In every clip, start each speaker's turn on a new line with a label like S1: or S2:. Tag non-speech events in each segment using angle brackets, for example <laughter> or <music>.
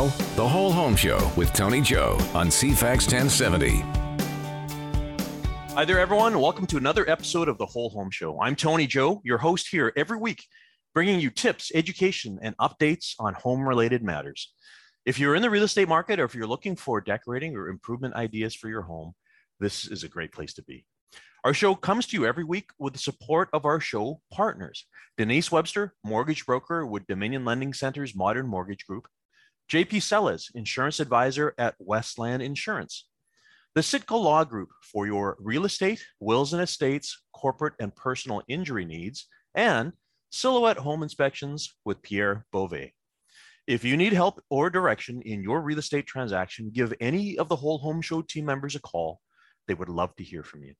S1: Now, The Whole Home Show with Tony Joe on CFAX 1070.
S2: Hi there, everyone. Welcome to another episode of The Whole Home Show. I'm Tony Joe, your host here every week, bringing you tips, education, and updates on home related matters. If you're in the real estate market or if you're looking for decorating or improvement ideas for your home, this is a great place to be. Our show comes to you every week with the support of our show partners Denise Webster, mortgage broker with Dominion Lending Center's Modern Mortgage Group, JP Sellers, insurance advisor at Westland Insurance, the Sitco Law Group for your real estate, wills and estates, corporate and personal injury needs, and Silhouette Home Inspections with Pierre Beauvais. If you need help or direction in your real estate transaction, give any of the Whole Home Show team members a call. They would love to hear from you.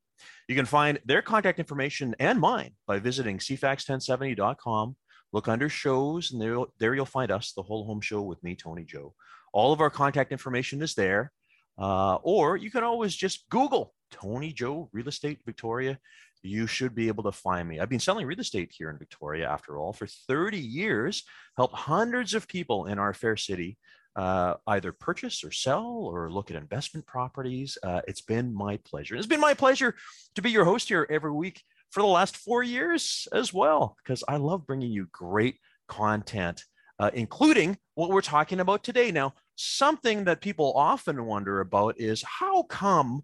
S2: You can find their contact information and mine by visiting cfax1070.com. Look under shows, and there, there you'll find us, the Whole Home Show with me, Tony Joe. All of our contact information is there. Uh, or you can always just Google Tony Joe Real Estate Victoria. You should be able to find me. I've been selling real estate here in Victoria, after all, for 30 years, helped hundreds of people in our fair city uh, either purchase or sell or look at investment properties. Uh, it's been my pleasure. It's been my pleasure to be your host here every week for the last four years as well, because I love bringing you great content, uh, including what we're talking about today. Now, something that people often wonder about is how come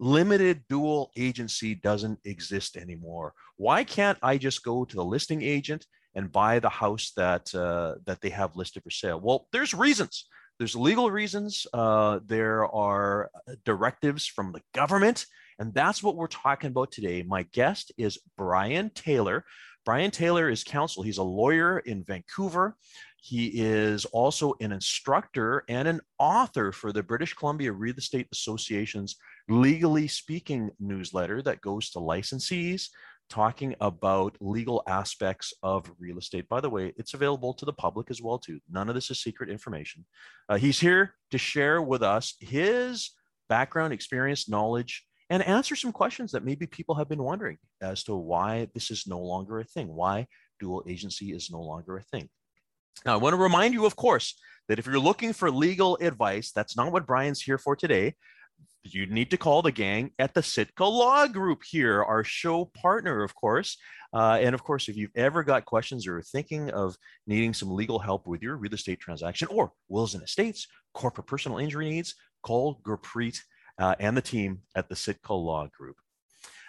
S2: limited dual agency doesn't exist anymore? Why can't I just go to the listing agent and buy the house that uh, that they have listed for sale? Well, there's reasons. There's legal reasons. Uh, there are directives from the government, and that's what we're talking about today. My guest is Brian Taylor. Brian Taylor is counsel. He's a lawyer in Vancouver. He is also an instructor and an author for the British Columbia Real Estate Association's Legally Speaking newsletter that goes to licensees, talking about legal aspects of real estate. By the way, it's available to the public as well too. None of this is secret information. Uh, he's here to share with us his background, experience, knowledge, and answer some questions that maybe people have been wondering as to why this is no longer a thing, why dual agency is no longer a thing. Now, I want to remind you, of course, that if you're looking for legal advice, that's not what Brian's here for today you need to call the gang at the Sitka Law Group here, our show partner, of course. Uh, and of course, if you've ever got questions or are thinking of needing some legal help with your real estate transaction or wills and estates, corporate personal injury needs, call Gurpreet uh, and the team at the Sitco Law Group.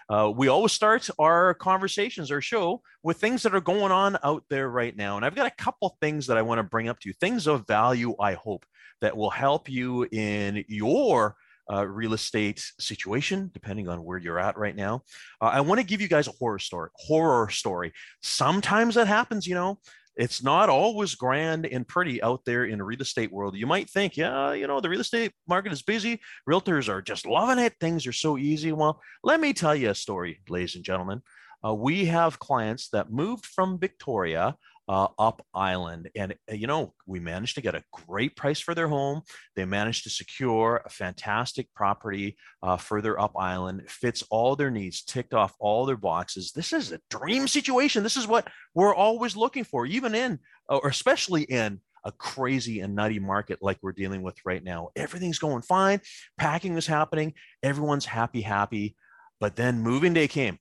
S2: Uh, we always start our conversations, our show, with things that are going on out there right now. And I've got a couple things that I want to bring up to you, things of value, I hope, that will help you in your uh, real estate situation, depending on where you're at right now. Uh, I want to give you guys a horror story. Horror story. Sometimes that happens, you know. It's not always grand and pretty out there in the real estate world. You might think, yeah, you know, the real estate market is busy. Realtors are just loving it. Things are so easy. Well, let me tell you a story, ladies and gentlemen. Uh, we have clients that moved from Victoria uh, up island. And, uh, you know, we managed to get a great price for their home. They managed to secure a fantastic property uh, further up island, fits all their needs, ticked off all their boxes. This is a dream situation. This is what we're always looking for, even in, or especially in, a crazy and nutty market like we're dealing with right now. Everything's going fine. Packing is happening. Everyone's happy, happy. But then moving day came.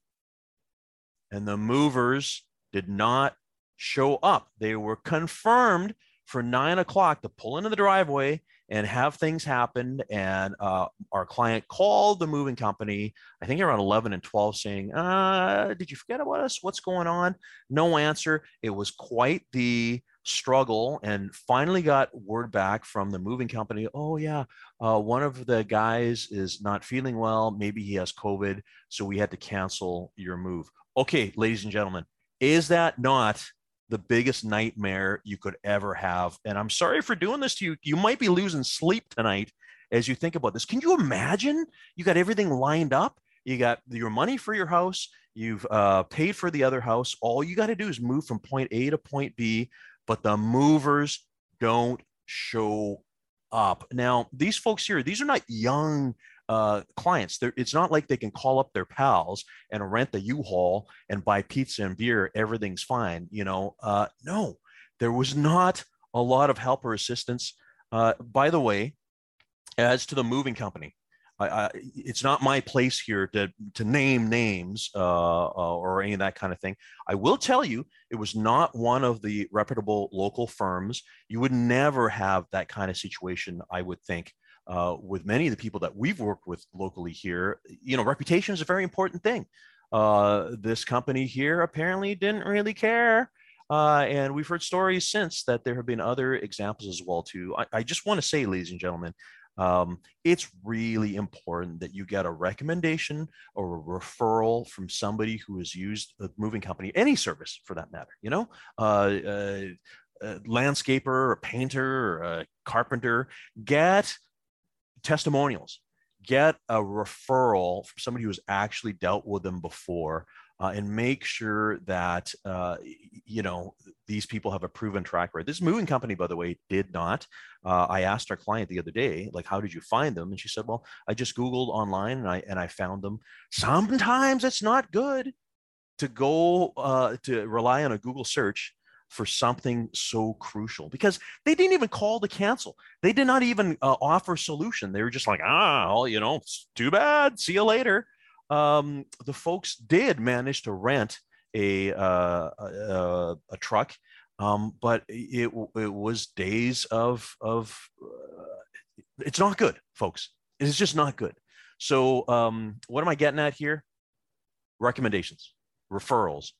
S2: And the movers did not show up. They were confirmed for nine o'clock to pull into the driveway and have things happen. And uh, our client called the moving company, I think around 11 and 12, saying, uh, Did you forget about us? What's going on? No answer. It was quite the struggle and finally got word back from the moving company oh yeah uh, one of the guys is not feeling well maybe he has covid so we had to cancel your move okay ladies and gentlemen is that not the biggest nightmare you could ever have. And I'm sorry for doing this to you. You might be losing sleep tonight as you think about this. Can you imagine? You got everything lined up. You got your money for your house. You've uh, paid for the other house. All you got to do is move from point A to point B, but the movers don't show up. Now, these folks here, these are not young uh, clients. They're, it's not like they can call up their pals and rent the U-Haul and buy pizza and beer. Everything's fine. You know, uh, no, there was not a lot of help or assistance Uh, by the way, as to the moving company, I, I, it's not my place here to to name names uh, uh, or any of that kind of thing. I will tell you, it was not one of the reputable local firms. You would never have that kind of situation, I would think, uh, with many of the people that we've worked with locally here. You know, reputation is a very important thing. Uh, this company here apparently didn't really care. Uh, and we've heard stories since that there have been other examples as well too. I, I just want to say, ladies and gentlemen, um, it's really important that you get a recommendation or a referral from somebody who has used a moving company, any service for that matter, you know, uh, uh, a landscaper, a painter, a carpenter, get testimonials, get a referral from somebody who's actually dealt with them before uh, and make sure that uh, you know these people have a proven track record. This moving company, by the way, did not. Uh, I asked our client the other day, like, how did you find them? And she said, well, I just Googled online and I and I found them. Sometimes it's not good to go uh, to rely on a Google search for something so crucial because they didn't even call to cancel. They did not even uh, offer solution. They were just like, ah, well, you know, too bad. See you later um, the folks did manage to rent a uh, a, a, truck, um, but it it was days of of uh, it's not good, folks. It's just not good. So um, what am I getting at here? Recommendations, referrals.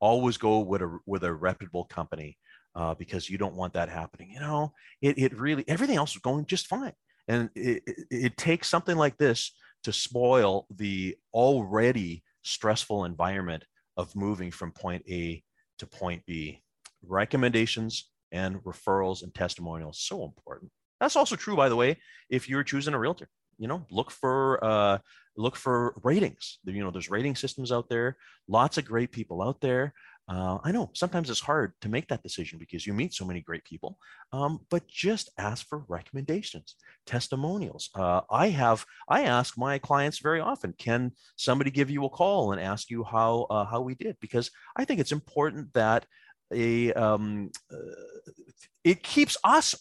S2: Always go with a with a reputable company uh, because you don't want that happening. You know, it it really everything else is going just fine, and it, it, it takes something like this to spoil the already stressful environment of moving from point A to point B. Recommendations and referrals and testimonials so important. That's also true, by the way, if you're choosing a realtor. You know, look for uh, look for ratings. You know, there's rating systems out there. Lots of great people out there. Uh, I know sometimes it's hard to make that decision because you meet so many great people, um, but just ask for recommendations, testimonials. Uh, I have I ask my clients very often, can somebody give you a call and ask you how uh, how we did? Because I think it's important that a um, uh, it keeps us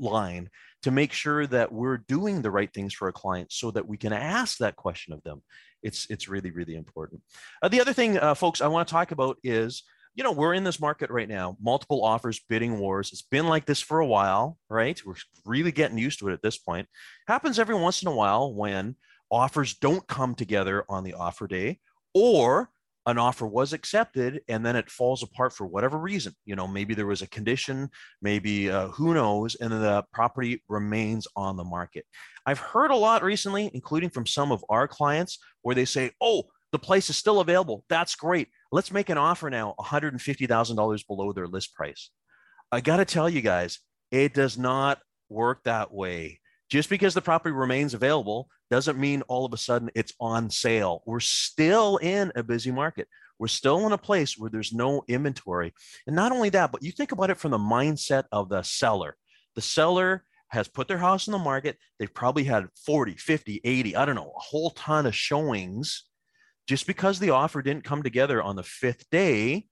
S2: online to make sure that we're doing the right things for our clients so that we can ask that question of them it's it's really really important. Uh, the other thing, uh, folks, I want to talk about is you know we're in this market right now, multiple offers, bidding wars. It's been like this for a while, right? We're really getting used to it at this point. Happens every once in a while when offers don't come together on the offer day or an offer was accepted and then it falls apart for whatever reason. You know maybe there was a condition maybe uh, who knows and the property remains on the market. I've heard a lot recently including from some of our clients where they say oh the place is still available. That's great. Let's make an offer now $150000 below their list price. I got to tell you guys it does not work that way just because the property remains available doesn't mean all of a sudden it's on sale. We're still in a busy market. We're still in a place where there's no inventory. And not only that, but you think about it from the mindset of the seller. The seller has put their house in the market. They've probably had 40, 50, 80, I don't know, a whole ton of showings. Just because the offer didn't come together on the fifth day,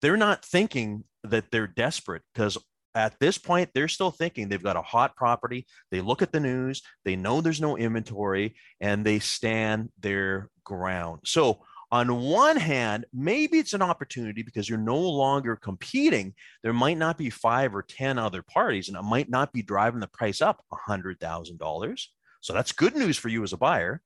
S2: they're not thinking that they're desperate because at this point, they're still thinking they've got a hot property. They look at the news, they know there's no inventory, and they stand their ground. So, on one hand, maybe it's an opportunity because you're no longer competing. There might not be five or 10 other parties, and it might not be driving the price up $100,000. So, that's good news for you as a buyer.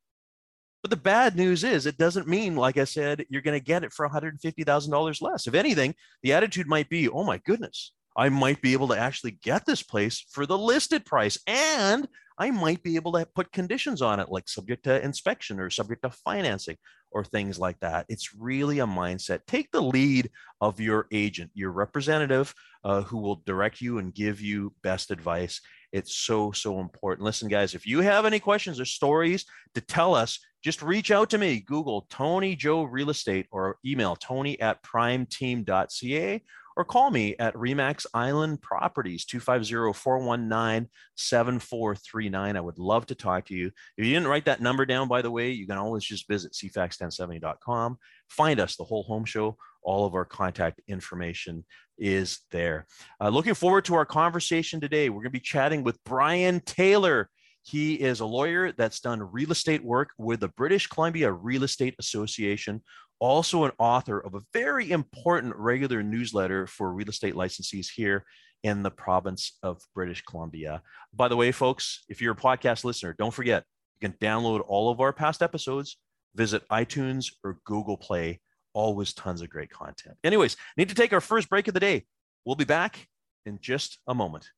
S2: But the bad news is, it doesn't mean, like I said, you're going to get it for $150,000 less. If anything, the attitude might be, oh my goodness, I might be able to actually get this place for the listed price. And I might be able to put conditions on it, like subject to inspection or subject to financing or things like that. It's really a mindset. Take the lead of your agent, your representative, uh, who will direct you and give you best advice. It's so, so important. Listen, guys, if you have any questions or stories to tell us, just reach out to me. Google Tony Joe Real Estate or email tony at primeteam.ca or call me at Remax Island Properties, 250-419-7439. I would love to talk to you. If you didn't write that number down, by the way, you can always just visit cfax1070.com, find us, The Whole Home Show, all of our contact information is there. Uh, looking forward to our conversation today. We're going to be chatting with Brian Taylor. He is a lawyer that's done real estate work with the British Columbia Real Estate Association, also an author of a very important regular newsletter for real estate licensees here in the province of British Columbia. By the way, folks, if you're a podcast listener, don't forget you can download all of our past episodes, visit iTunes or Google Play. Always tons of great content. Anyways, need to take our first break of the day. We'll be back in just a moment.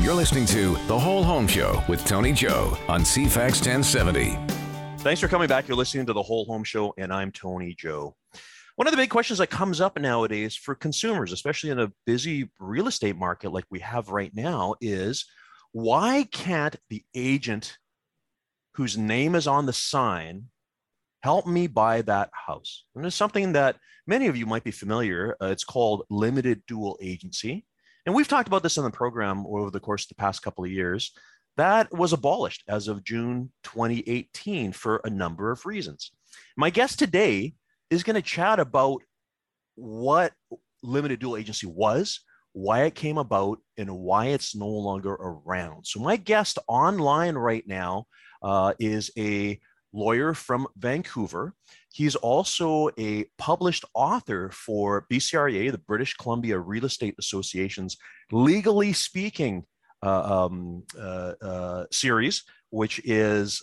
S1: You're listening to The Whole Home Show with Tony Joe on CFAX 1070.
S2: Thanks for coming back. You're listening to The Whole Home Show, and I'm Tony Joe. One of the big questions that comes up nowadays for consumers, especially in a busy real estate market like we have right now, is why can't the agent whose name is on the sign help me buy that house? And it's something that many of you might be familiar. Uh, it's called limited dual agency. And we've talked about this in the program over the course of the past couple of years. That was abolished as of June 2018 for a number of reasons. My guest today is going to chat about what limited dual agency was, why it came about, and why it's no longer around. So, my guest online right now uh, is a lawyer from Vancouver. He's also a published author for BCREA, the British Columbia Real Estate Association's Legally Speaking um, uh, uh, series, which is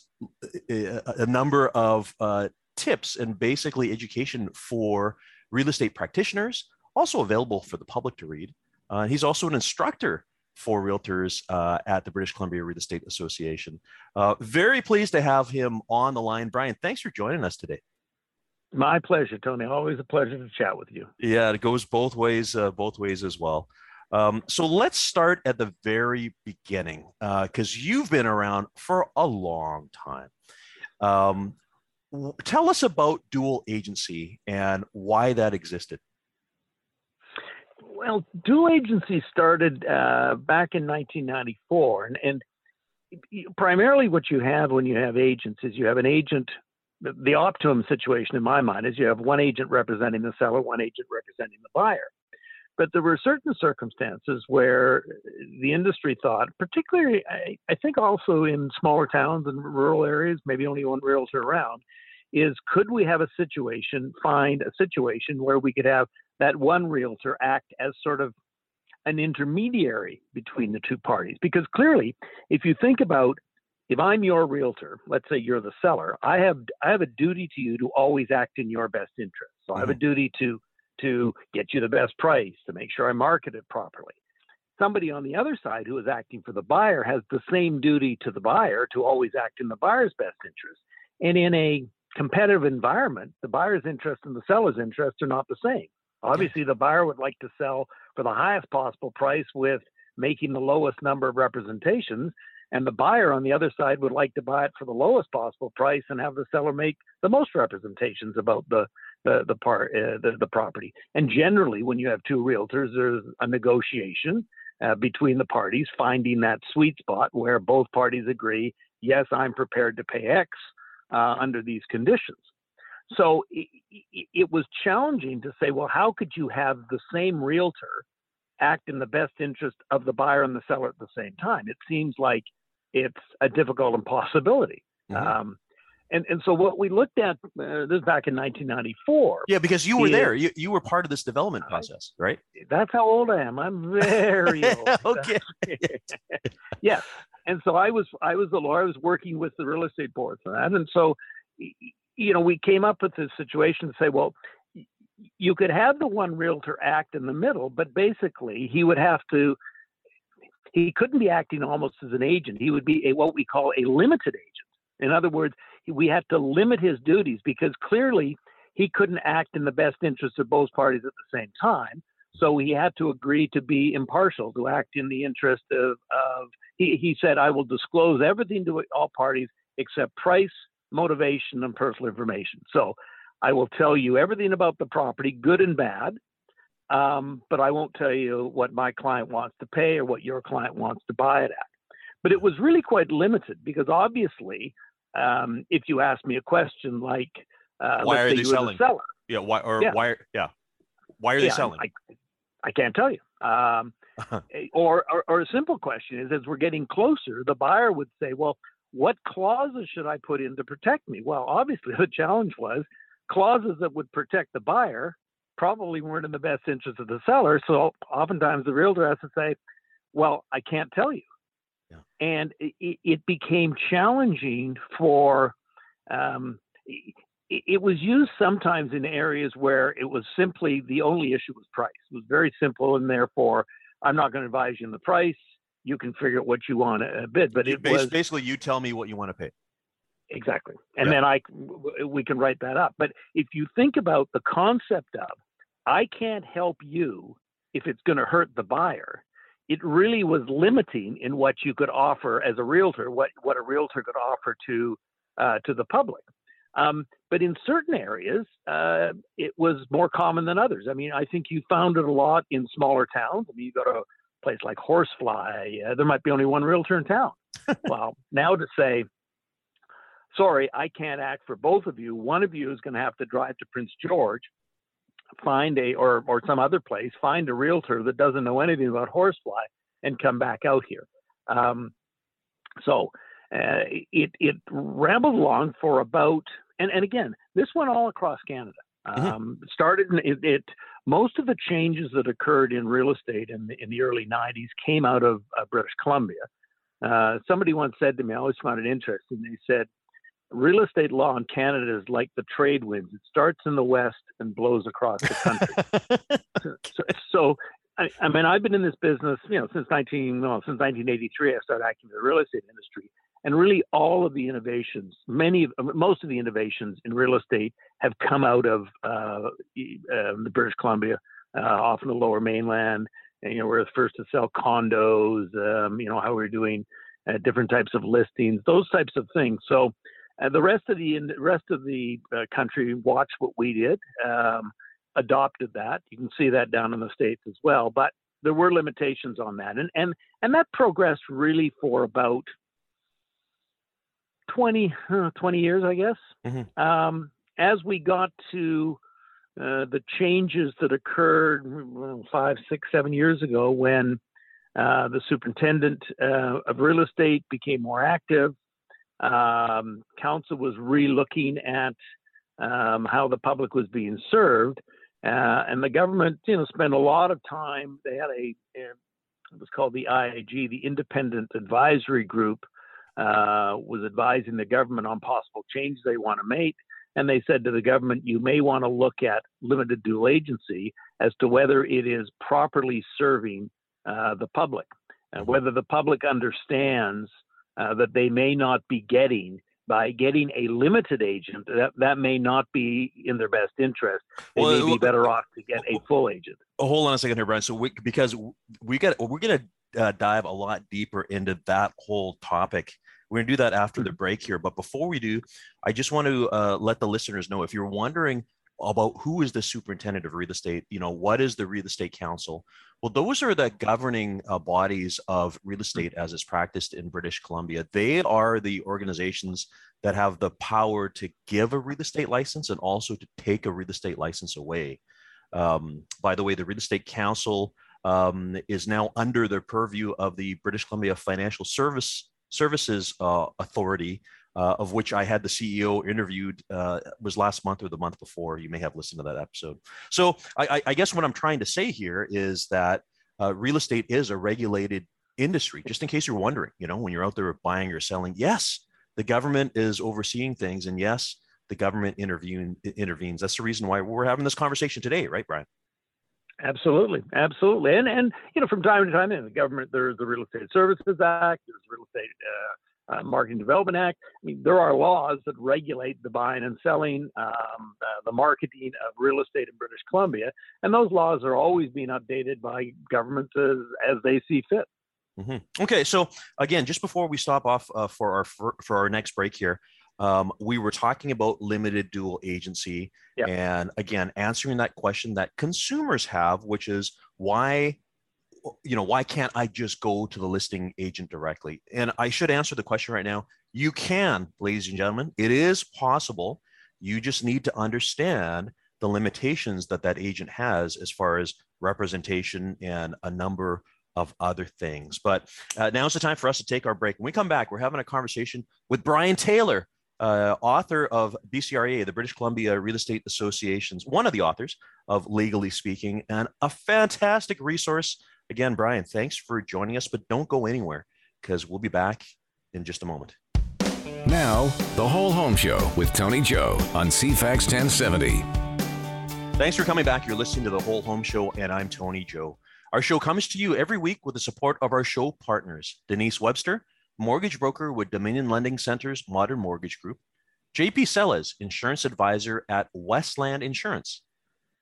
S2: a, number of uh, tips and basically education for real estate practitioners, also available for the public to read. Uh, he's also an instructor for realtors uh, at the British Columbia Real Estate Association. Uh, very pleased to have him on the line. Brian, thanks for joining us today.
S3: My pleasure, Tony. Always a pleasure to chat with you.
S2: Yeah, it goes both ways, uh, both ways as well. Um, so let's start at the very beginning because uh, you've been around for a long time. Um, tell us about dual agency and why that existed.
S3: Well, dual agency started uh, back in 1994, and, and primarily what you have when you have agents is you have an agent. The optimum situation, in my mind, is you have one agent representing the seller, one agent representing the buyer. But there were certain circumstances where the industry thought, particularly, I, I think also in smaller towns and rural areas, maybe only one realtor around, is could we have a situation, find a situation where we could have that one realtor act as sort of an intermediary between the two parties? Because clearly, if you think about if I'm your realtor, let's say you're the seller, I have I have a duty to you to always act in your best interest. So mm-hmm. I have a mm-hmm. duty to to get you the best price, to make sure I market it properly. Somebody on the other side who is acting for the buyer has the same duty to the buyer to always act in the buyer's best interest. And in a competitive environment, the buyer's interest and the seller's interest are not the same. Obviously, the buyer would like to sell for the highest possible price with making the lowest number of representations. And the buyer on the other side would like to buy it for the lowest possible price and have the seller make the most representations about the the the part uh, the, the property. And generally, when you have two realtors, there's a negotiation uh, between the parties, finding that sweet spot where both parties agree, yes, I'm prepared to pay X uh, under these conditions. So it, it, was challenging to say, well, how could you have the same realtor act in the best interest of the buyer and the seller at the same time? It seems like it's a difficult impossibility. Mm-hmm. Um, and and so what we looked at uh, this back in 1994.
S2: Yeah, because you were is, there. You you were part of this development process, right?
S3: That's how old I am. I'm very <laughs> old.
S2: okay. <laughs>
S3: yes, and so I was I was the lawyer. I was working with the real estate board for that, and so you know we came up with this situation to say, well, you could have the one realtor act in the middle, but basically he would have to. He couldn't be acting almost as an agent. He would be a what we call a limited agent. In other words, we had to limit his duties because clearly he couldn't act in the best interest of both parties at the same time. So he had to agree to be impartial, to act in the interest of, of he, he said, I will disclose everything to all parties except price, motivation, and personal information. So I will tell you everything about the property, good and bad, um, but I won't tell you what my client wants to pay or what your client wants to buy it at. But it was really quite limited because obviously, um, if you ask me a question like,
S2: uh, why are
S3: they
S2: selling?
S3: The seller,
S2: Yeah. Why or
S3: Yeah.
S2: why? Yeah. Why are they selling?
S3: I, I can't tell you. Um, eh, or, or, or a simple question is, as we're getting closer, the buyer would say, well, what clauses should I put in to protect me? Well, obviously, <laughs> the challenge was clauses that would protect the buyer probably weren't in the best interest of the seller. So oftentimes the realtor has to say, well, I can't tell you. And it, it became challenging for, um, it, it was used sometimes in areas where it was simply the only issue was price. It was very simple, and therefore I'm not going to advise you on the price. You can figure out what you want to bid, but
S2: You-
S3: it was
S2: basically you tell me what you want to pay.
S3: Exactly. And
S2: Yeah.
S3: then I we can write that up. But if you think about the concept of I can't help you if it's going to hurt the buyer, it really was limiting in what you could offer as a realtor, what what a realtor could offer to uh, to the public. Um, but in certain areas, uh, it was more common than others. I mean, I think you found it a lot in smaller towns. I mean, you go to a place like Horsefly, uh, there might be only one realtor in town. <laughs> well, now to say, sorry, I can't act for both of you. One of you is going to have to drive to Prince George, find a or or some other place, find a realtor that doesn't know anything about horsefly, and come back out here. Um, so uh, it it rambled along for about and and again, this went all across Canada.
S2: Mhm.
S3: Um, started it, it. Most of the changes that occurred in real estate in the, in the early '90s came out of uh, British Columbia. Uh, somebody once said to me, I always found it interesting. They said, real estate law in Canada is like the trade winds. It starts in the west and blows across the country. <laughs> so, so I, I mean, I've been in this business, you know, since 19, well, since 1983. I started acting in the real estate industry, and really all of the innovations, many, of, most of the innovations in real estate have come out of uh, um, the British Columbia, uh, often the Lower Mainland. And, you know, we're the first to sell condos. Um, you know how we're doing uh, different types of listings, those types of things. So. Uh, the rest of the rest of the uh, country watched what we did, um, adopted that. You can see that down in the states as well. But there were limitations on that, and and and that progressed really for about 20, uh, 20 years, I guess.
S2: Mhm.
S3: Um, as we got to uh, the changes that occurred five, six, seven years ago, when uh, the superintendent uh, of real estate became more active, um, council was re-looking at um, how the public was being served, uh, and the government, you know, spent a lot of time. They had a, it was called the IAG, the Independent Advisory Group, uh, was advising the government on possible changes they want to make. And they said to the government, you may want to look at limited dual agency as to whether it is properly serving uh, the public, and whether the public understands uh, that they may not be getting by getting a limited agent that that may not be in their best interest. They
S2: Well,
S3: may
S2: well,
S3: be better off to get a full agent.
S2: Hold on a second here, Brian. So we, because we got we're gonna uh, dive a lot deeper into that whole topic. We're gonna do that after the break here. But before we do, I just want to uh, let the listeners know if you're wondering about who is the superintendent of real estate, you know, what is the real estate council? Well, those are the governing uh, bodies of real estate as is practiced in British Columbia. They are the organizations that have the power to give a real estate license and also to take a real estate license away. Um, by the way, the Real Estate Council um, is now under the purview of the British Columbia Financial Service Services uh, Authority, uh, of which I had the CEO interviewed uh, was last month or the month before. You may have listened to that episode. So I, I- guess what I'm trying to say here is that uh, real estate is a regulated industry. Just in case you're wondering, you know, when you're out there buying or selling, yes, the government is overseeing things, and yes, the government intervene, intervenes. That's the reason why we're having this conversation today, right, Brian?
S3: Absolutely, absolutely, and and you know from time to time in the government there's the Real Estate Services Act, there's the Real Estate uh, Marketing Development Act. I mean there are laws that regulate the buying and selling, um, uh, the marketing of real estate in British Columbia, and those laws are always being updated by governments as, as they see fit.
S2: Mhm. Okay, so again, just before we stop off uh, for our for, for our next break here, um, we were talking about limited dual agency,
S3: Yeah.
S2: and again, answering that question that consumers have, which is why, you know, why can't I just go to the listing agent directly? And I should answer the question right now. You can, ladies and gentlemen, it is possible. You just need to understand the limitations that that agent has as far as representation and a number of other things. But uh, now's the time for us to take our break. When we come back, we're having a conversation with Brian Taylor, uh, author of BCREA, the British Columbia Real Estate Association's one of the authors of Legally Speaking, and a fantastic resource. Again, Brian, thanks for joining us, but don't go anywhere because we'll be back in just a moment.
S1: Now, the Whole Home Show with Tony Joe on CFAX 1070.
S2: Thanks for coming back. You're listening to the Whole Home Show, and I'm Tony Joe. Our show comes to you every week with the support of our show partners Denise Webster, mortgage broker with Dominion Lending Center's Modern Mortgage Group, JP Sellez, insurance advisor at Westland Insurance,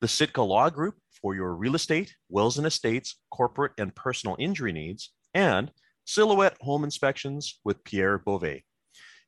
S2: the Sitka Law Group for your real estate, wills and estates, corporate and personal injury needs, and Silhouette Home Inspections with Pierre Beauvais.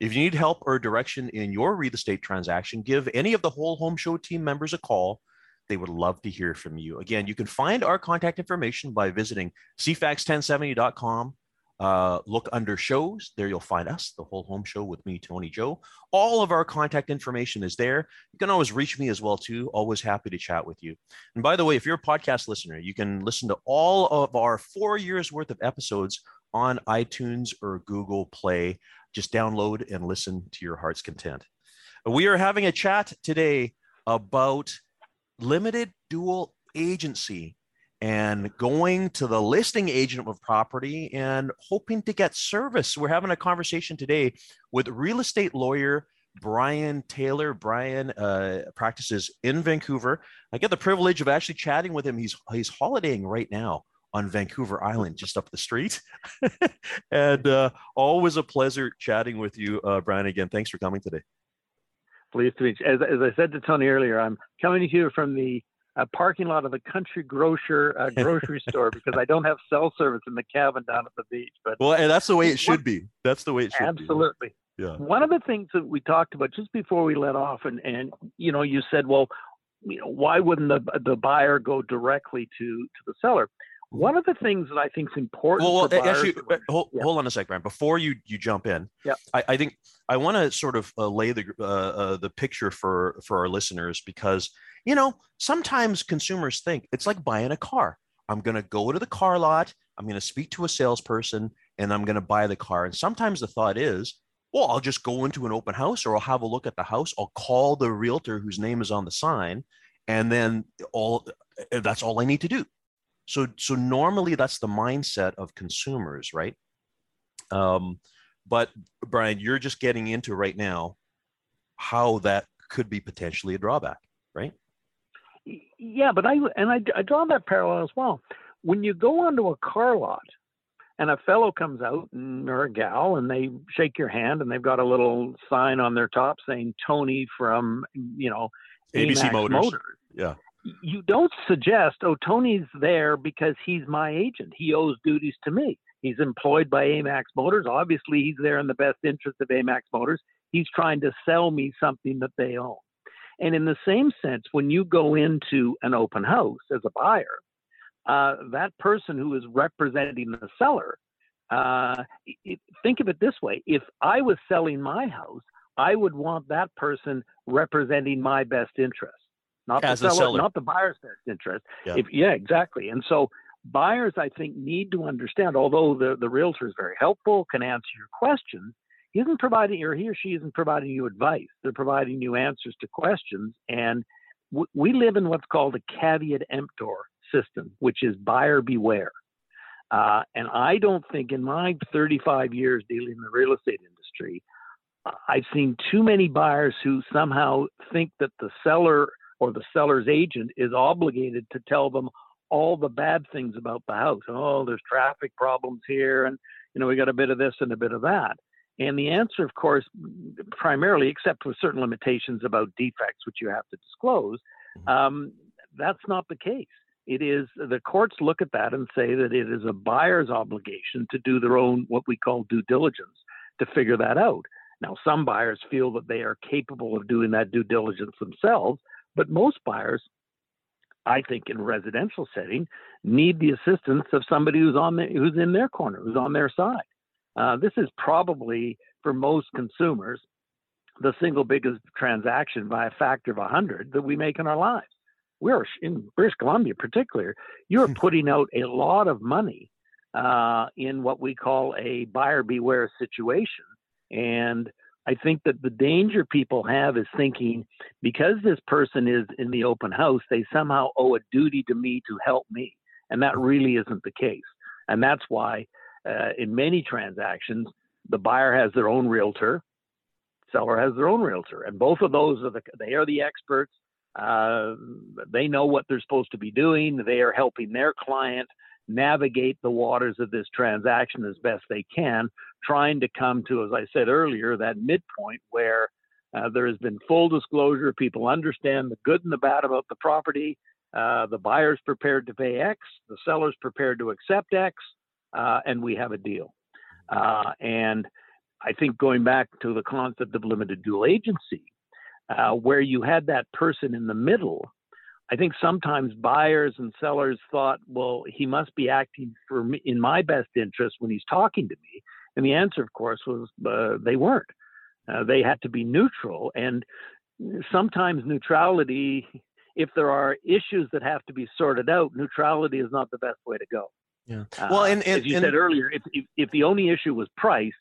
S2: If you need help or direction in your real estate transaction, give any of the Whole Home Show team members a call. They would love to hear from you. Again, you can find our contact information by visiting cfax1070.com. Uh, look under shows. There you'll find us, the Whole Home Show with me, Tony Joe. All of our contact information is there. You can always reach me as well too. Always happy to chat with you. And by the way, if you're a podcast listener, you can listen to all of our four years worth of episodes on iTunes or Google Play. Just download and listen to your heart's content. We are having a chat today about limited dual agency and going to the listing agent of property and hoping to get service. We're having a conversation today with real estate lawyer Brian Taylor. Brian uh, practices in Vancouver. I get the privilege of actually chatting with him. He's he's holidaying right now on Vancouver Island, just up the street. <laughs> and uh, always a pleasure chatting with you, uh, Brian. Again, thanks for coming today.
S3: Pleased to meet you. As, as I said to Tony earlier, I'm coming to you from the uh, parking lot of the country grocer uh, grocery store because I don't have cell service in the cabin down at the beach. But
S2: well, and that's the way it should be. That's the way it should
S3: absolutely.
S2: be. Yeah.
S3: One of the things that we talked about just before we let off, and and you know, you said, well, you know, why wouldn't the the buyer go directly to to the seller? One of the things that I think is important.
S2: Well, well
S3: actually,
S2: hold, yeah. hold on a second, Brian. Before you you jump in,
S3: yeah,
S2: I, I think I want to sort of uh, lay the uh, uh, the picture for for our listeners because you know sometimes consumers think it's like buying a car. I'm going to go to the car lot. I'm going to speak to a salesperson, and I'm going to buy the car. And sometimes the thought is, well, I'll just go into an open house, or I'll have a look at the house. I'll call the realtor whose name is on the sign, and then all that's all I need to do so so normally that's the mindset of consumers, right? Um, but Brian, you're just getting into right now how that could be potentially a drawback, right?
S3: Yeah, but I and I, I draw that parallel as well. When you go onto a car lot and a fellow comes out and, or a gal and they shake your hand and they've got a little sign on their top saying Tony from you know
S2: ABC Motors.
S3: Motors.
S2: Yeah
S3: you don't suggest, oh, Tony's there because he's my agent. He owes duties to me. He's employed by Amax Motors. Obviously, he's there in the best interest of Amax Motors. He's trying to sell me something that they own. And in the same sense, when you go into an open house as a buyer, uh, that person who is representing the seller, uh, it, think of it this way if I was selling my house, I would want that person representing my best interest not
S2: As
S3: the
S2: seller, seller,
S3: not the buyer's best interest.
S2: Yeah.
S3: If, yeah, exactly. And so buyers, I think, need to understand. Although the the realtor is very helpful, can answer your questions, he isn't providing or he or she isn't providing you advice. They're providing you answers to questions, and w- we live in what's called a caveat emptor system, which is buyer beware. Uh, and I don't think in my 35 years dealing in the real estate industry, I've seen too many buyers who somehow think that the seller or the seller's agent is obligated to tell them all the bad things about the house. Oh, there's traffic problems here, and you know we got a bit of this and a bit of that. And the answer, of course, primarily, except with certain limitations about defects which you have to disclose, mm-hmm. um, that's not the case. It is the courts look at that and say that it is a buyer's obligation to do their own what we call due diligence to figure that out. Now, some buyers feel that they are capable of doing that due diligence themselves, but most buyers, I think, in a residential setting, need the assistance of somebody who's on the, who's in their corner, who's on their side. Uh, this is probably for most consumers the single biggest transaction by a factor of 100 that we make in our lives. We're in British Columbia, particularly, you're putting out a lot of money uh, in what we call a buyer beware situation. And I think that the danger people have is thinking because this person is in the open house, they somehow owe a duty to me to help me. And that really isn't the case. And that's why uh, in many transactions, the buyer has their own realtor, seller has their own realtor, and both of those are the they are the experts. Uh, they know what they're supposed to be doing. They are helping their client navigate the waters of this transaction as best they can, trying to come to, as I said earlier, that midpoint where uh, there has been full disclosure. People understand the good and the bad about the property. Uh, the buyer's prepared to pay X, the seller's prepared to accept X, uh, and we have a deal. Uh, and I think going back to the concept of limited dual agency, uh, where you had that person in the middle, I think sometimes buyers and sellers thought, well, he must be acting for me in my best interest when he's talking to me. And the answer, of course, was uh, they weren't. Uh, they had to be neutral. And sometimes neutrality, if there are issues that have to be sorted out, neutrality is not the best way to go.
S2: Yeah. Well, uh, and, and
S3: as you
S2: and,
S3: said earlier, if, if, if the only issue was price,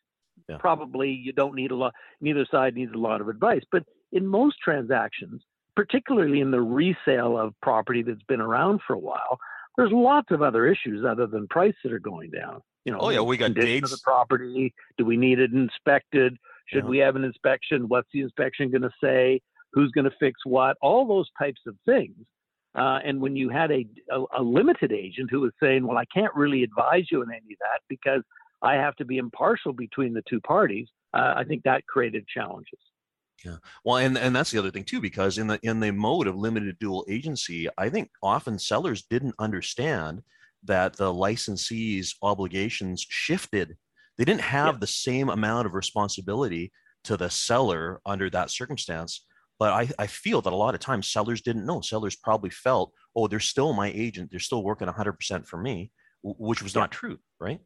S2: yeah.
S3: probably you don't need a lot. Neither side needs a lot of advice. But in most transactions, particularly in the resale of property that's been around for a while, there's lots of other issues other than price that are going down. You know,
S2: oh yeah, we got dates.
S3: of the property. Do we need it inspected? Should yeah. we have an inspection? What's the inspection going to say? Who's going to fix what? All those types of things. Uh, and when you had a, a, a limited agent who was saying, "Well, I can't really advise you in any of that because I have to be impartial between the two parties," uh, I think that created challenges.
S2: Yeah. Well, and and that's the other thing too, because in the in the mode of limited dual agency, I think often sellers didn't understand that the licensee's obligations shifted. They didn't have yeah. the same amount of responsibility to the seller under that circumstance. But I, I feel that a lot of times sellers didn't know. Sellers probably felt, oh, they're still my agent. They're still working 100% for me, which was yeah. not true, right?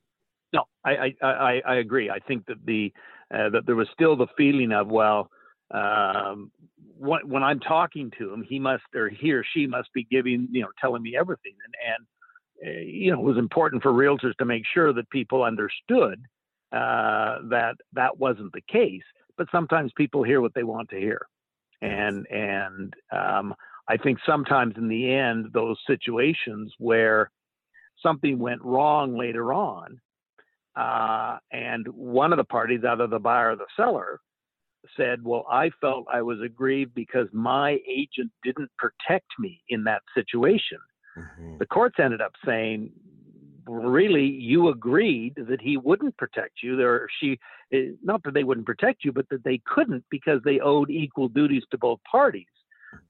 S3: No, I, I, I, agree. I think that the uh, that there was still the feeling of well, um, when, when I'm talking to him, he must or he or she must be giving, you know, telling me everything. And, and uh, you know, it was important for realtors to make sure that people understood uh, that that wasn't the case. But sometimes people hear what they want to hear, and and um, I think sometimes in the end, those situations where something went wrong later on, uh, and one of the parties, either the buyer or the seller, said, Well, I felt I was aggrieved because my agent didn't protect me in that situation. Mm-hmm. The courts ended up saying, Really, you agreed that he wouldn't protect you. There, she, eh, not that they wouldn't protect you, but that they couldn't because they owed equal duties to both parties.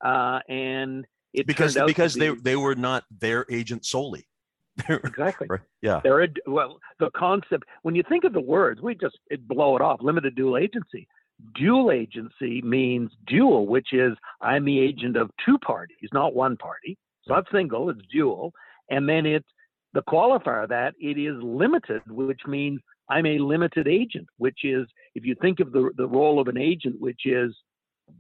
S3: Uh, and it
S2: because because
S3: be,
S2: they they were not their agent solely.
S3: exactly. <laughs>
S2: Right. Yeah.
S3: They're well, the concept when you think of the words, we just it blow it off. Limited dual agency. Dual agency means dual, which is I'm the agent of two parties, not one party. It's not single, it's dual. And then it's the qualifier of that, it is limited, which means I'm a limited agent, which is, if you think of the, the role of an agent, which is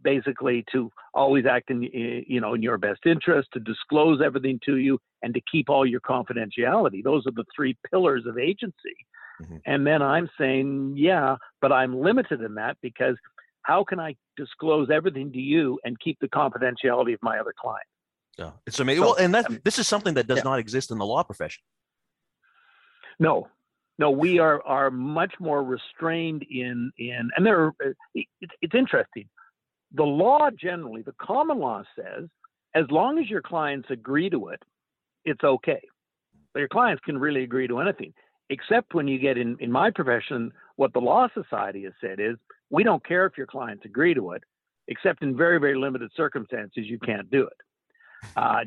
S3: basically to always act in, you know, in your best interest, to disclose everything to you, and to keep all your confidentiality. Those are the three pillars of agency. Mm-hmm. And then I'm saying, yeah, but I'm limited in that because how can I disclose everything to you and keep the confidentiality of my other client?
S2: Yeah, it's amazing. So, well, and that I mean, this is something that does yeah. not exist in the law profession.
S3: No, no, we are are much more restrained in in, and there. Are, it's it's interesting. The law generally, the common law says, as long as your clients agree to it, it's okay. But your clients can really agree to anything except when you get in, in my profession, what the Law Society has said is we don't care if your clients agree to it, except in very, very limited circumstances, you can't do it. Uh,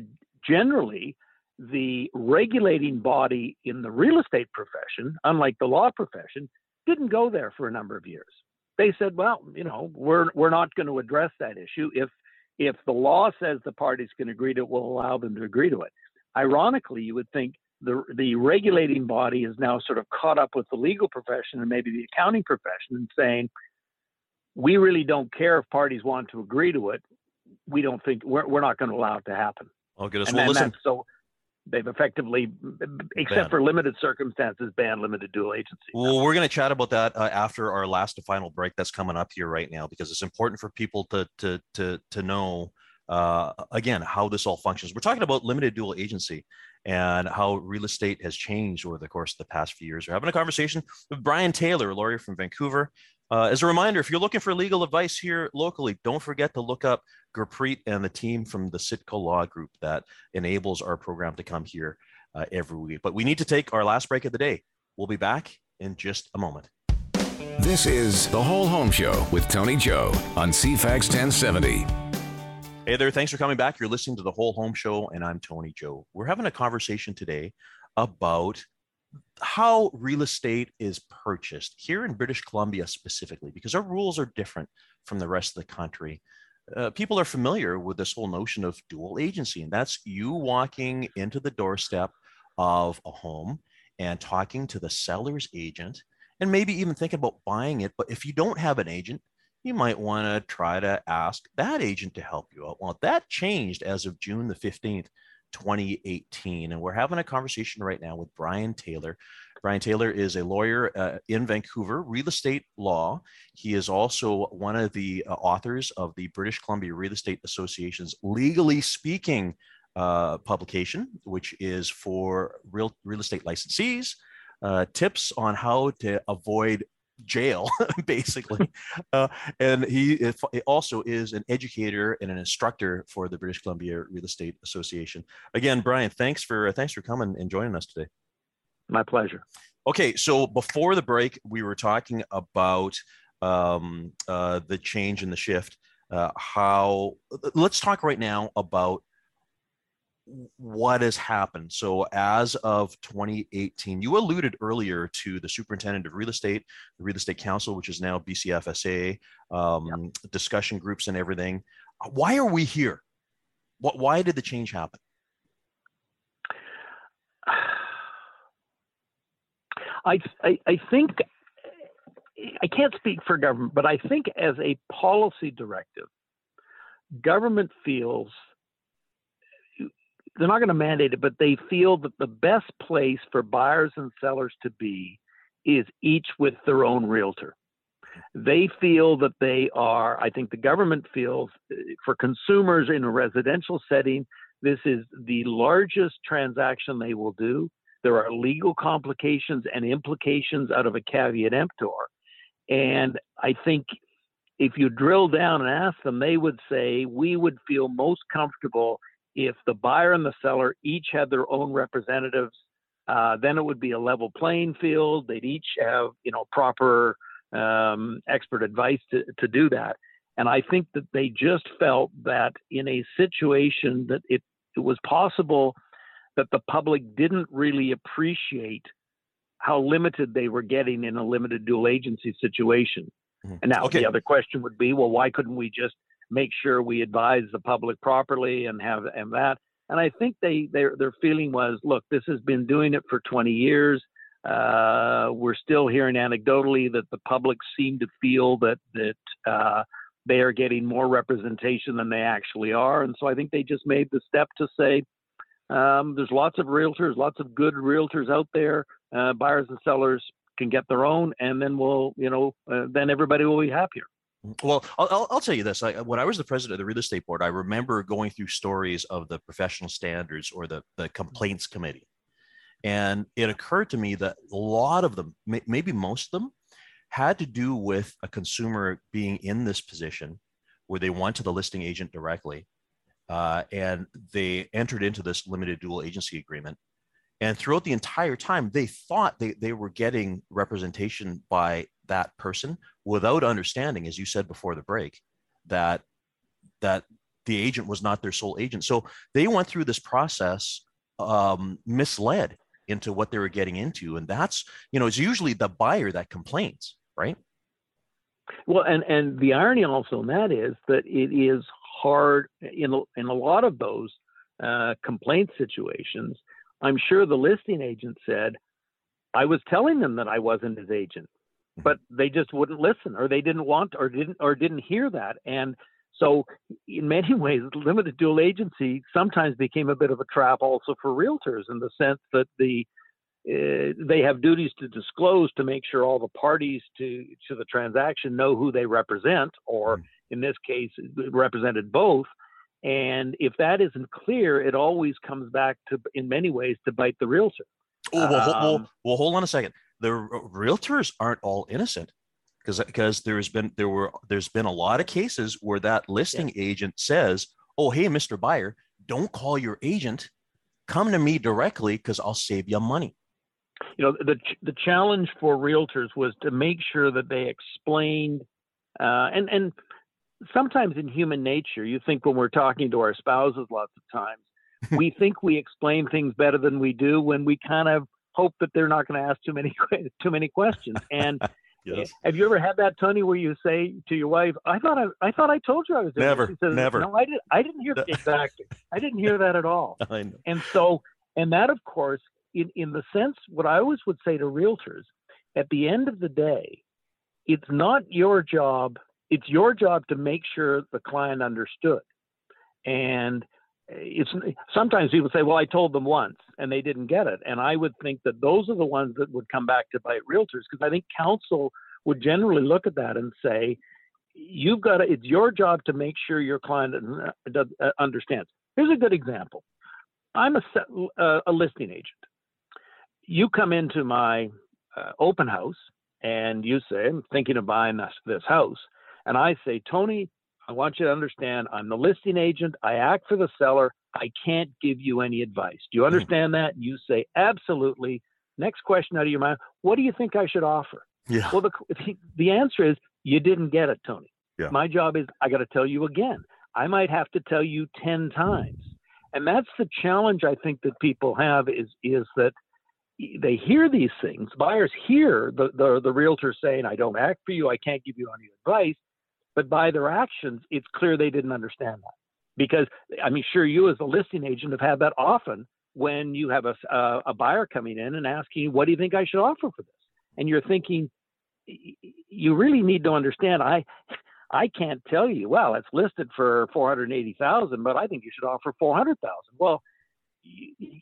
S3: generally, the regulating body in the real estate profession, unlike the law profession, didn't go there for a number of years. They said, well, you know, we're, we're not going to address that issue. If, if the law says the parties can agree to it, we'll allow them to agree to it. Ironically, you would think the the regulating body is now sort of caught up with the legal profession and maybe the accounting profession and saying, we really don't care if parties want to agree to it. We don't think we're, we're not going to allow it to happen.
S2: Oh, goodness.
S3: And
S2: Well, listen,
S3: so they've effectively, except
S2: Banned.
S3: for limited circumstances, banned limited dual agency.
S2: Well, we're going to chat about that uh, after our last and final break that's coming up here right now because it's important for people to to to to know uh, again how this all functions. We're talking about limited dual agency and how real estate has changed over the course of the past few years. We're having a conversation with Brian Taylor, a lawyer from Vancouver. Uh, as a reminder, if you're looking for legal advice here locally, don't forget to look up Gurpreet and the team from the Sitka Law Group that enables our program to come here uh, every week. But we need to take our last break of the day. We'll be back in just a moment.
S1: This is The Whole Home Show with Tony Joe on CFAX 1070.
S2: Hey there, thanks for coming back. You're listening to the Whole Home Show, and I'm Tony Joe. We're having a conversation today about how real estate is purchased here in British Columbia specifically, because our rules are different from the rest of the country. Uh, people are familiar with this whole notion of dual agency, and that's you walking into the doorstep of a home and talking to the seller's agent, and maybe even thinking about buying it. But if you don't have an agent, you might want to try to ask that agent to help you out. Well, that changed as of June the 15th, 2018. And we're having a conversation right now with Brian Taylor. Brian Taylor is a lawyer uh, in Vancouver, real estate law. He is also one of the uh, authors of the British Columbia Real Estate Association's Legally Speaking uh, publication, which is for real, real estate licensees, uh, tips on how to avoid jail, <laughs> basically. Uh, and he is- also is an educator and an instructor for the British Columbia Real Estate Association. Again, Brian, thanks for thanks for coming and joining us today.
S3: My pleasure.
S2: Okay, so before the break, we were talking about um, uh, the change and the shift. Uh, how? Let's talk right now about what has happened. So, as of 2018, you alluded earlier to the superintendent of real estate, the real estate council, which is now BCFSA, um, discussion groups, and everything. Why are we here? What? Why did the change happen? <sighs>
S3: I, I, I think I can't speak for government, but I think as a policy directive, government feels they're not going to mandate it, but they feel that the best place for buyers and sellers to be is each with their own realtor. They feel that they are, I think the government feels for consumers in a residential setting, this is the largest transaction they will do. There are legal complications and implications out of a caveat emptor. And I think if you drill down and ask them, they would say we would feel most comfortable if the buyer and the seller each had their own representatives. Uh, then it would be a level playing field. They'd each have, you know, proper um, expert advice to, to do that. And I think that they just felt that in a situation that it, it was possible that the public didn't really appreciate how limited they were getting in a limited dual agency situation.
S2: Mhm.
S3: And now
S2: Okay.
S3: the other question would be, well, why couldn't we just make sure we advise the public properly and have and that? And I think they their their feeling was, look, this has been doing it for 20 years. Uh, we're still hearing anecdotally that the public seem to feel that that uh, they are getting more representation than they actually are, and so I think they just made the step to say, um, there's lots of realtors, lots of good realtors out there. Uh, buyers and sellers can get their own, and then we'll, you know, uh, then everybody will be happier.
S2: Well, I'll, I'll, tell you this. I, when I was the president of the real estate board, I remember going through stories of the professional standards or the, the complaints committee. And it occurred to me that a lot of them, maybe most of them, had to do with a consumer being in this position where they went to the listing agent directly uh, and they entered into this limited dual agency agreement. And throughout the entire time, they thought they, they were getting representation by that person without understanding, as you said before the break, that that the agent was not their sole agent. So they went through this process um, misled into what they were getting into, and that's you know it's usually the buyer that complains, right?
S3: Well, and and the irony also in that is that it is hard in in a lot of those uh, complaint situations. I'm sure the listing agent said, "I was telling them that I wasn't his agent. But they just wouldn't listen or they didn't want or didn't or didn't hear that. And so in many <laughs> ways, limited dual agency sometimes became a bit of a trap also for realtors in the sense that the uh, they have duties to disclose to make sure all the parties to to the transaction know who they represent, or mm. in this case, represented both. And if that isn't clear, it always comes back to, in many ways, to bite the realtor.
S2: Oh well, um, well, well, hold on a second. The realtors aren't all innocent because because there's been there were there's been a lot of cases where that listing yeah. agent says, "Oh, hey, Mr. Buyer, don't call your agent. Come to me directly because I'll save you money."
S3: You know, the the challenge for realtors was to make sure that they explained, uh, and and sometimes in human nature, you think when we're talking to our spouses, lots of times <laughs> we think we explain things better than we do when we kind of hope that they're not going to ask too many <laughs> too many questions and <laughs> Yes. Have you ever had that, Tony, where you say to your wife, "I thought I, I thought I told you I was
S2: never, says, never."
S3: No, I didn't. I didn't hear <laughs> exactly. I didn't hear that at all. And so, and that, of course, in in the sense, what I always would say to realtors, at the end of the day, it's not your job. It's your job to make sure the client understood. And it's sometimes people say, "Well, I told them once and they didn't get it," and I would think that those are the ones that would come back to bite realtors because I think council would generally look at that and say, "You've got to. It's your job to make sure your client uh, understands." Here's a good example. I'm a, uh, a listing agent. You come into my uh, open house and you say, "I'm thinking of buying this this house," and I say, "Tony, I want you to understand I'm the listing agent. I act for the seller. I can't give you any advice. Do you mm-hmm. understand that? You say, absolutely. Next question out of your mind What do you think I should offer?
S2: Yeah.
S3: Well, the, the answer is you didn't get it, Tony. Yeah. My job is I got to tell you again. I might have to tell you 10 times. And that's the challenge I think that people have is, is that they hear these things. Buyers hear the, the, the realtor saying, I don't act for you. I can't give you any advice. But by their actions, it's clear they didn't understand that. Because I mean, sure, you as a listing agent have had that often when you have a, a, a buyer coming in and asking, "What do you think I should offer for this?" And you're thinking, you really need to understand. I I can't tell you. Well, it's listed for four hundred eighty thousand, but I think you should offer four hundred thousand. Well,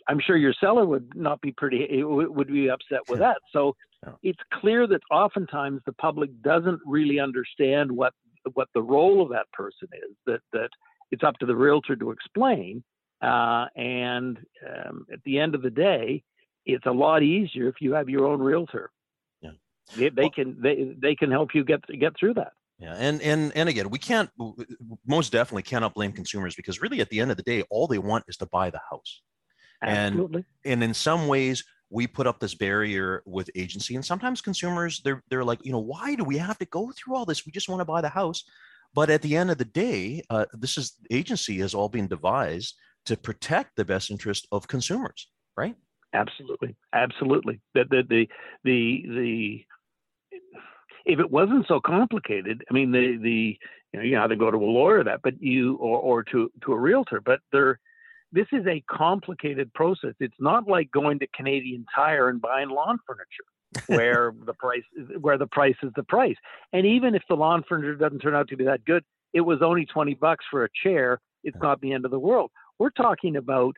S3: I'm sure your seller would not be pretty eh, eh, would be upset with that. So it's clear that oftentimes the public doesn't really understand what what the role of that person is. That that it's up to the realtor to explain. Uh, and um, at the end of the day, it's a lot easier if you have your own realtor. Yeah, they, they well, can they they can help you get get through that.
S2: Yeah, and and and again, we can't most definitely cannot blame consumers because really at the end of the day, all they want is to buy the house.
S3: Absolutely.
S2: And and in some ways, we put up this barrier with agency and sometimes consumers they're they're like you know why do we have to go through all this? We just want to buy the house. But at the end of the day uh, this is agency has all been devised to protect the best interest of consumers right?
S3: Absolutely absolutely. The the the the, the if it wasn't so complicated i mean the the you know you to go to a lawyer that but you or or to to a realtor but there this is a complicated process. It's not like going to Canadian Tire and buying lawn furniture, <laughs> where the price is, where the price is the price. And even if the lawn furniture doesn't turn out to be that good, it was only twenty bucks for a chair. It's not the end of the world. We're talking about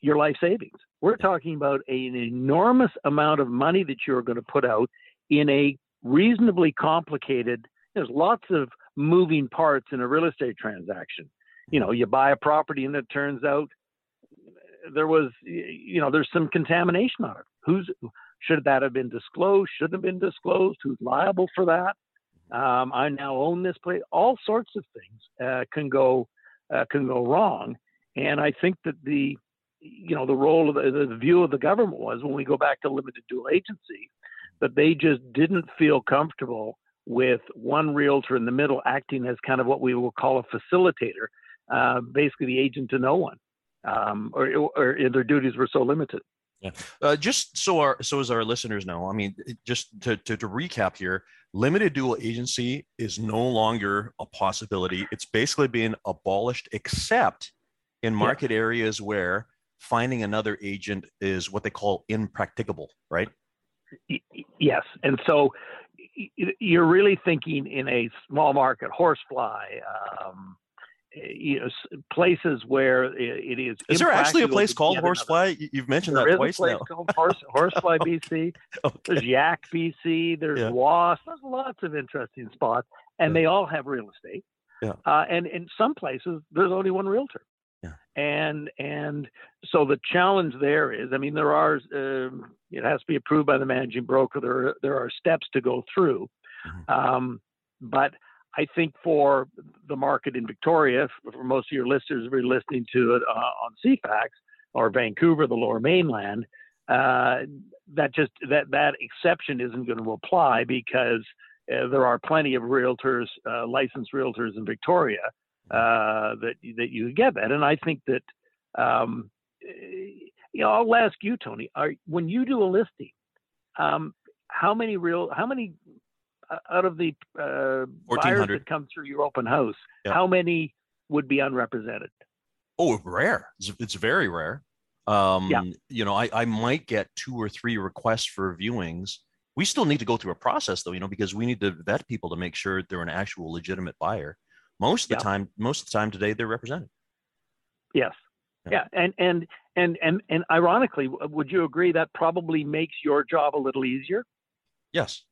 S3: your life savings. We're talking about an enormous amount of money that you're going to put out in a reasonably complicated. There's lots of moving parts in a real estate transaction. You know, you buy a property and it turns out there was, you know, there's some contamination on it. Who's should that have been disclosed? Shouldn't have been disclosed? Who's liable for that? Um, I now own this place. All sorts of things uh, can go uh, can go wrong, and I think that the you know the role of the, the view of the government was when we go back to limited dual agency that they just didn't feel comfortable with one realtor in the middle acting as kind of what we will call a facilitator, uh, basically the agent to no one um, or, or their duties were so limited.
S2: Yeah. Uh, just so our so as our listeners know, I mean, just to, to, to recap here, limited dual agency is no longer a possibility. It's basically being abolished, except in market yeah. areas where finding another agent is what they call impracticable, right?
S3: Yes, and so you're really thinking in a small market horsefly. Um, you know, places where it is.
S2: Is there actually a place called Horsefly? You've mentioned
S3: there
S2: that twice
S3: now. called Horse, <laughs> Horsefly, BC. okay. There's Yahk, BC. There's yeah. There's lots of interesting spots, and yeah. they all have real estate.
S2: Yeah.
S3: Uh, and in some places, there's only one realtor.
S2: Yeah.
S3: And and so the challenge there is, I mean, there are um, it has to be approved by the managing broker. There are, there are steps to go through, mm-hmm. um, but I think for the market in Victoria, for most of your listeners who are listening to it uh, on CFAX or Vancouver, the Lower Mainland, uh, that just that that exception isn't going to apply because uh, there are plenty of realtors, uh, licensed realtors in Victoria uh, that that you get that, and I think that um, you know I'll ask you, Tony, are, when you do a listing, um, how many real how many out of the uh, buyers that come through your open house, yeah. how many would be unrepresented?
S2: Oh, rare. It's, it's very rare. Um, yeah. You know, I, I might get two or three requests for viewings. We still need to go through a process, though, you know, because we need to vet people to make sure they're an actual legitimate buyer. Most of the yeah. time, most of the time today, they're represented.
S3: Yes. Yeah. yeah. And, and, and, and, and ironically, would you agree that probably makes your job a little easier?
S2: Yes.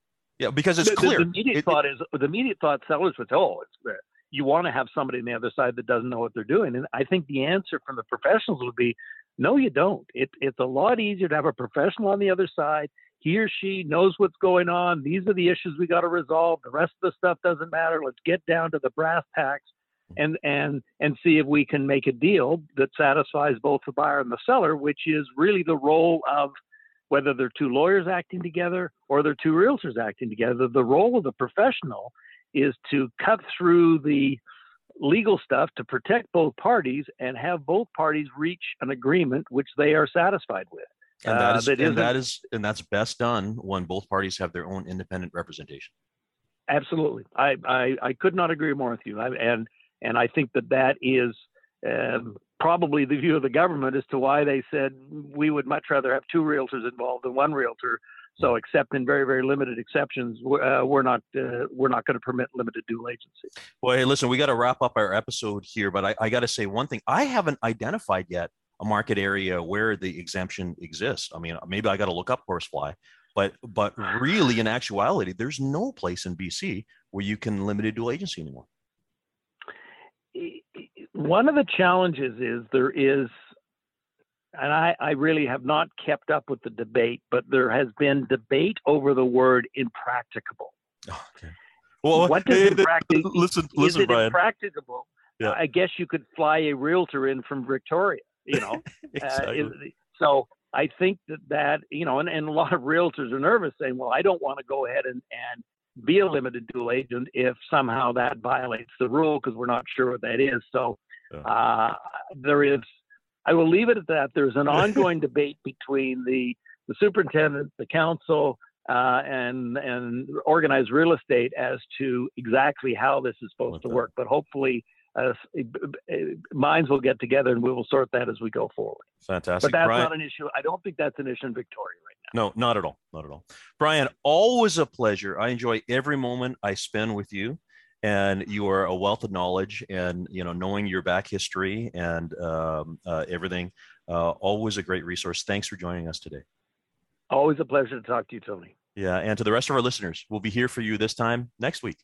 S2: Yeah, because it's
S3: the,
S2: clear.
S3: The, immediate
S2: it,
S3: thought is the immediate thought sellers would say, "Oh, it's you want to have somebody on the other side that doesn't know what they're doing." And I think the answer from the professionals would be, "No, you don't. It, it's a lot easier to have a professional on the other side. He or she knows what's going on. These are the issues we got to resolve. The rest of the stuff doesn't matter. Let's get down to the brass tacks." And, and and see if we can make a deal that satisfies both the buyer and the seller, which is really the role of whether they're two lawyers acting together or they're two realtors acting together. The role of the professional is to cut through the legal stuff to protect both parties and have both parties reach an agreement which they are satisfied with.
S2: And that uh, uh, that and that is, and that's best done when both parties have their own independent representation.
S3: Absolutely, I I, I could not agree more with you. I, and and I think that that is um, probably the view of the government as to why they said we would much rather have two realtors involved than one realtor. So, except in very, very limited exceptions, uh, we're not uh, we're not going to permit limited dual agency.
S2: Well, hey, listen, we got to wrap up our episode here, but I, I got to say one thing: I haven't identified yet a market area where the exemption exists. I mean, maybe I got to look up horsefly, but but really, in actuality, there's no place in BC where you can limited dual agency anymore
S3: one of the challenges is there is, and I, I really have not kept up with the debate, but there has been debate over the word impracticable.
S2: Okay. Well,
S3: what does
S2: hey,
S3: impracticable?
S2: Listen, listen,
S3: is it
S2: Brian.
S3: impracticable? Yeah. I guess you could fly a realtor in from Victoria. You know, <laughs>
S2: exactly. uh,
S3: so I think that that you know, and, and a lot of realtors are nervous, saying, "Well, I don't want to go ahead and and be a limited dual agent if somehow that violates the rule because we're not sure what that is. So yeah. uh, there is, I will leave it at that. There's an <laughs> ongoing debate between the, the superintendent, the council, uh, and and organized real estate as to exactly how this is supposed okay. to work. But hopefully, uh, minds will get together and we will sort that as we go forward.
S2: Fantastic.
S3: But that's Brian, not an issue. I don't think that's an issue in Victoria right now.
S2: No, not at all. Not at all. Brian, always a pleasure. I enjoy every moment I spend with you. And you are a wealth of knowledge, and you know, knowing your back history and um, uh, everything, uh, always a great resource. Thanks for joining us today.
S3: Always a pleasure to talk to you, Tony.
S2: Yeah, and to the rest of our listeners, we'll be here for you this time next week.